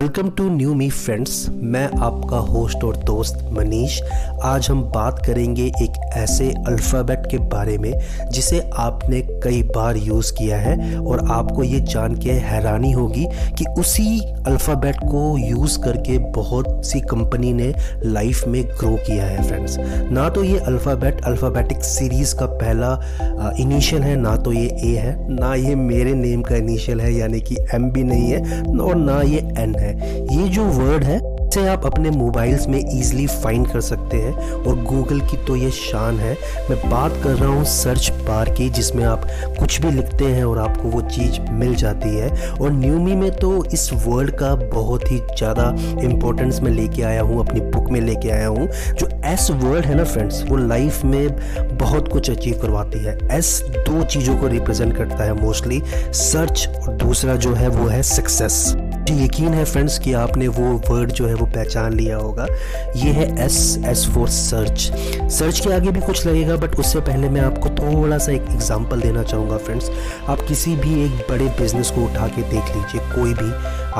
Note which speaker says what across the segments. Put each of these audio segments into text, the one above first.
Speaker 1: Welcome to new me friends मैं आपका host और दोस्त मनीष। आज हम बात करेंगे एक ऐसे अल्फ़ाबेट के बारे में, जिसे आपने कई बार यूज़ किया है और आपको ये जान के हैरानी होगी कि उसी अल्फ़ाबेट को यूज़ करके बहुत सी कंपनी ने लाइफ में ग्रो किया है फ्रेंड्स ना तो ये अल्फ़ाबेट अल्फ़ाबेटिक सीरीज़ का पहला इनिशियल है, ना तो ये ए है, ना ये मेरे नेम का इनिशियल है, यानी कि एम भी नहीं है, और ना ये एन है। ये जो वर्ड है, इसे आप अपने मोबाइल्स में ईजिली फाइंड कर सकते हैं और गूगल की तो ये शान है। मैं बात कर रहा हूँ सर्च बार की, जिसमें आप कुछ भी लिखते हैं और आपको वो चीज़ मिल जाती है। और न्यूमी में तो इस वर्ड का बहुत ही ज़्यादा इम्पोर्टेंस मैं लेके आया हूँ, अपनी बुक में लेके आया हूँ। जो एस वर्ड है ना फ्रेंड्स वो लाइफ में बहुत कुछ अचीव करवाती है। एस दो चीज़ों को रिप्रेजेंट करता है मोस्टली सर्च और दूसरा जो है वो है सक्सेस मुझे यकीन है फ्रेंड्स कि आपने वो वर्ड जो है वो पहचान लिया होगा। ये है S S for search search के आगे भी कुछ लगेगा बट उससे पहले मैं आपको थोड़ा सा एक एग्जांपल देना चाहूँगा फ्रेंड्स। आप किसी भी एक बड़े बिज़नेस को उठा के देख लीजिए, कोई भी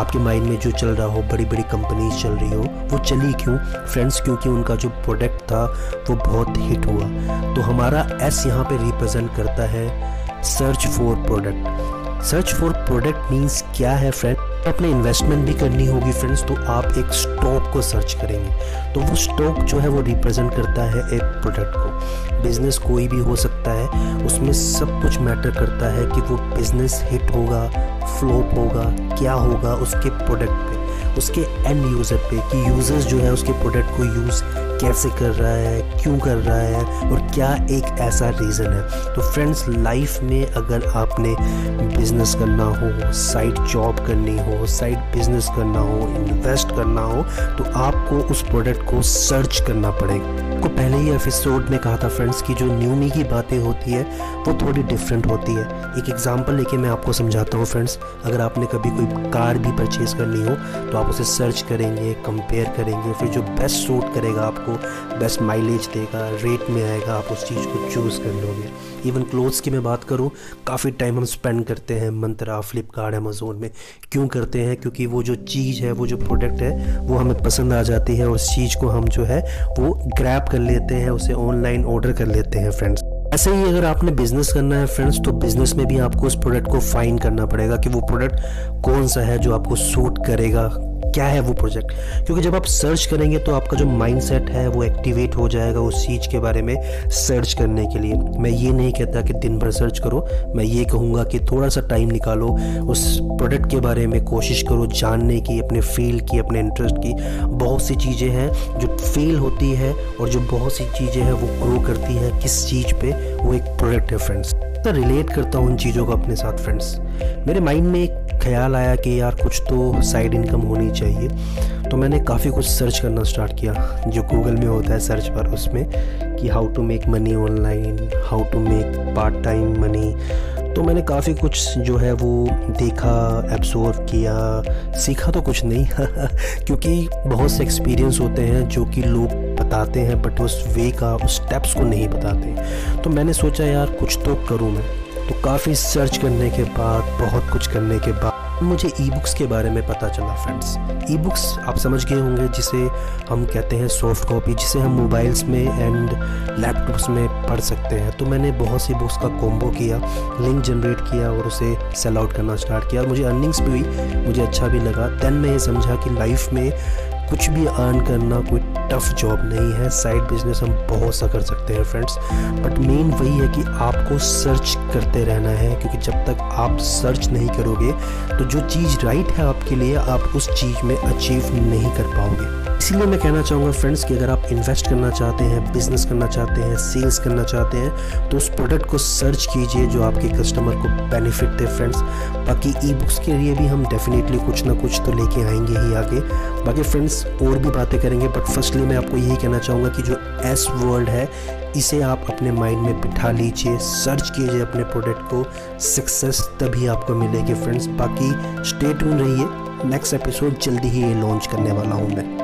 Speaker 1: आपके माइंड में जो चल रहा हो बड़ी बड़ी कंपनीज़ चल रही हो, वो चली क्यों? फ्रेंड्स क्योंकि उनका जो प्रोडक्ट था, वो बहुत हिट हुआ। तो हमारा एस यहाँ पे रिप्रेजेंट करता है search for product search for product means क्या है फ्रेंड अपने इन्वेस्टमेंट भी करनी होगी फ्रेंड्स तो आप एक स्टॉक को सर्च करेंगे। तो वो स्टॉक जो है वो रिप्रेजेंट करता है एक प्रोडक्ट को। बिज़नेस कोई भी हो सकता है, उसमें सब कुछ मैटर करता है कि वो बिज़नेस हिट होगा फ्लोप होगा, क्या होगा उसके प्रोडक्ट पे, उसके एंड यूज़र पे, कि यूज़र्स जो है उसके प्रोडक्ट को यूज़ कैसे कर रहा है, क्यों कर रहा है और क्या एक ऐसा रीज़न है? तो फ्रेंड्स लाइफ में अगर आपने बिज़नेस करना हो साइड जॉब करनी हो साइड बिज़नेस करना हो इन्वेस्ट करना हो तो आपको उस प्रोडक्ट को सर्च करना पड़ेगा। आपको पहले ही एपिसोड में कहा था फ्रेंड्स की जो न्यूमी की बातें होती है, वो थोड़ी डिफरेंट होती है। एक एग्जांपल लेके मैं आपको समझाता हूँ फ्रेंड्स अगर आपने कभी कोई कार भी परचेज़ करनी हो तो आप उसे सर्च करेंगे कंपेयर करेंगे, फिर जो बेस्ट सूट करेगा आपको बेस्ट माइलेज देगा रेट में आएगा, आप उस चीज़ को चूज़ कर लोगे। इवन क्लोथ्स की मैं बात करूँ, काफ़ी टाइम हम स्पेंड करते हैं मंत्रा फ्लिपकार्ट अमेज़ोन में। क्यों करते हैं? क्योंकि वो जो चीज़ है, वो जो प्रोडक्ट है, वो हमें पसंद आ जाती है और उस चीज़ को हम जो है, वो ग्रैप कर लेते हैं, उसे ऑनलाइन ऑर्डर कर लेते हैं फ्रेंड्स ऐसे ही अगर आपने बिज़नेस करना है फ्रेंड्स तो बिज़नेस में भी आपको उस प्रोडक्ट को फाइन करना पड़ेगा कि वो प्रोडक्ट कौन सा है जो आपको सूट करेगा क्या है वो प्रोजेक्ट क्योंकि जब आप सर्च करेंगे तो आपका जो माइंडसेट है वो एक्टिवेट हो जाएगा उस चीज़ के बारे में सर्च करने के लिए। मैं ये नहीं कहता कि दिन भर सर्च करो, मैं ये कहूँगा कि थोड़ा सा टाइम निकालो, उस प्रोडक्ट के बारे में कोशिश करो, जानने की, अपने फ़ील्ड की, अपने इंटरेस्ट की। बहुत सी चीज़ें हैं जो फेल होती है और जो बहुत सी चीज़ें हैं वो ग्रो करती हैं। किस चीज़ पे? वो एक प्रोडक्ट है फ्रेंड्स रिलेट करता हूँ उन चीज़ों को अपने साथ फ्रेंड्स मेरे माइंड में एक ख्याल आया कि यार कुछ तो साइड इनकम होनी चाहिए। तो मैंने काफ़ी कुछ सर्च करना स्टार्ट किया, जो गूगल में होता है सर्च पर, उसमें कि how to make money online how to make part time money तो मैंने काफ़ी कुछ जो है वो देखा एब्जॉर्व किया, सीखा तो कुछ नहीं, क्योंकि बहुत से एक्सपीरियंस होते हैं जो कि लोग बताते हैं बट उस वे का, उस स्टेप्स को नहीं बताते। तो मैंने सोचा यार कुछ तो करूँ मैं। तो काफ़ी सर्च करने के बाद, बहुत कुछ करने के बाद, मुझे ई बुक्स के बारे में पता चला फ्रेंड्स ई बुक्स आप समझ गए होंगे जिसे हम कहते हैं सॉफ्ट कॉपी जिसे हम मोबाइल्स में एंड लैपटॉप्स में पढ़ सकते हैं. तो मैंने बहुत सी बुक्स का कॉम्बो किया लिंक जनरेट किया और उसे सेल आउट करना स्टार्ट किया और मुझे अर्निंग्स भी हुई, मुझे अच्छा भी लगा. देन मैं ये समझा कि लाइफ में कुछ भी अर्न करना कोई टफ जॉब नहीं है साइड बिज़नेस हम बहुत सा कर सकते हैं फ्रेंड्स बट मेन वही है कि आपको सर्च करते रहना है, क्योंकि जब तक आप सर्च नहीं करोगे तो जो चीज़ राइट है आपके लिए, आप उस चीज़ में अचीव नहीं कर पाओगे. इसीलिए मैं कहना चाहूँगा फ्रेंड्स कि अगर आप इन्वेस्ट करना चाहते हैं बिज़नेस करना चाहते हैं सेल्स करना चाहते हैं तो उस प्रोडक्ट को सर्च कीजिए जो आपके कस्टमर को बेनिफिट दे फ्रेंड्स बाकी ई बुक्स के लिए भी हम डेफिनेटली कुछ ना कुछ तो लेके आएँगे ही आगे. बाकी फ्रेंड्स और भी बातें करेंगे बट फर्स्टली मैं आपको यही कहना चाहूँगा कि जो एस वर्ल्ड है, इसे आप अपने माइंड में बिठा लीजिए सर्च कीजिए अपने प्रोडक्ट को. सक्सेस तभी आपको मिलेगी फ्रेंड्स बाकी स्टेट रहिए. नेक्स्ट एपिसोड जल्दी ही ये लॉन्च करने वाला हूँ मैं.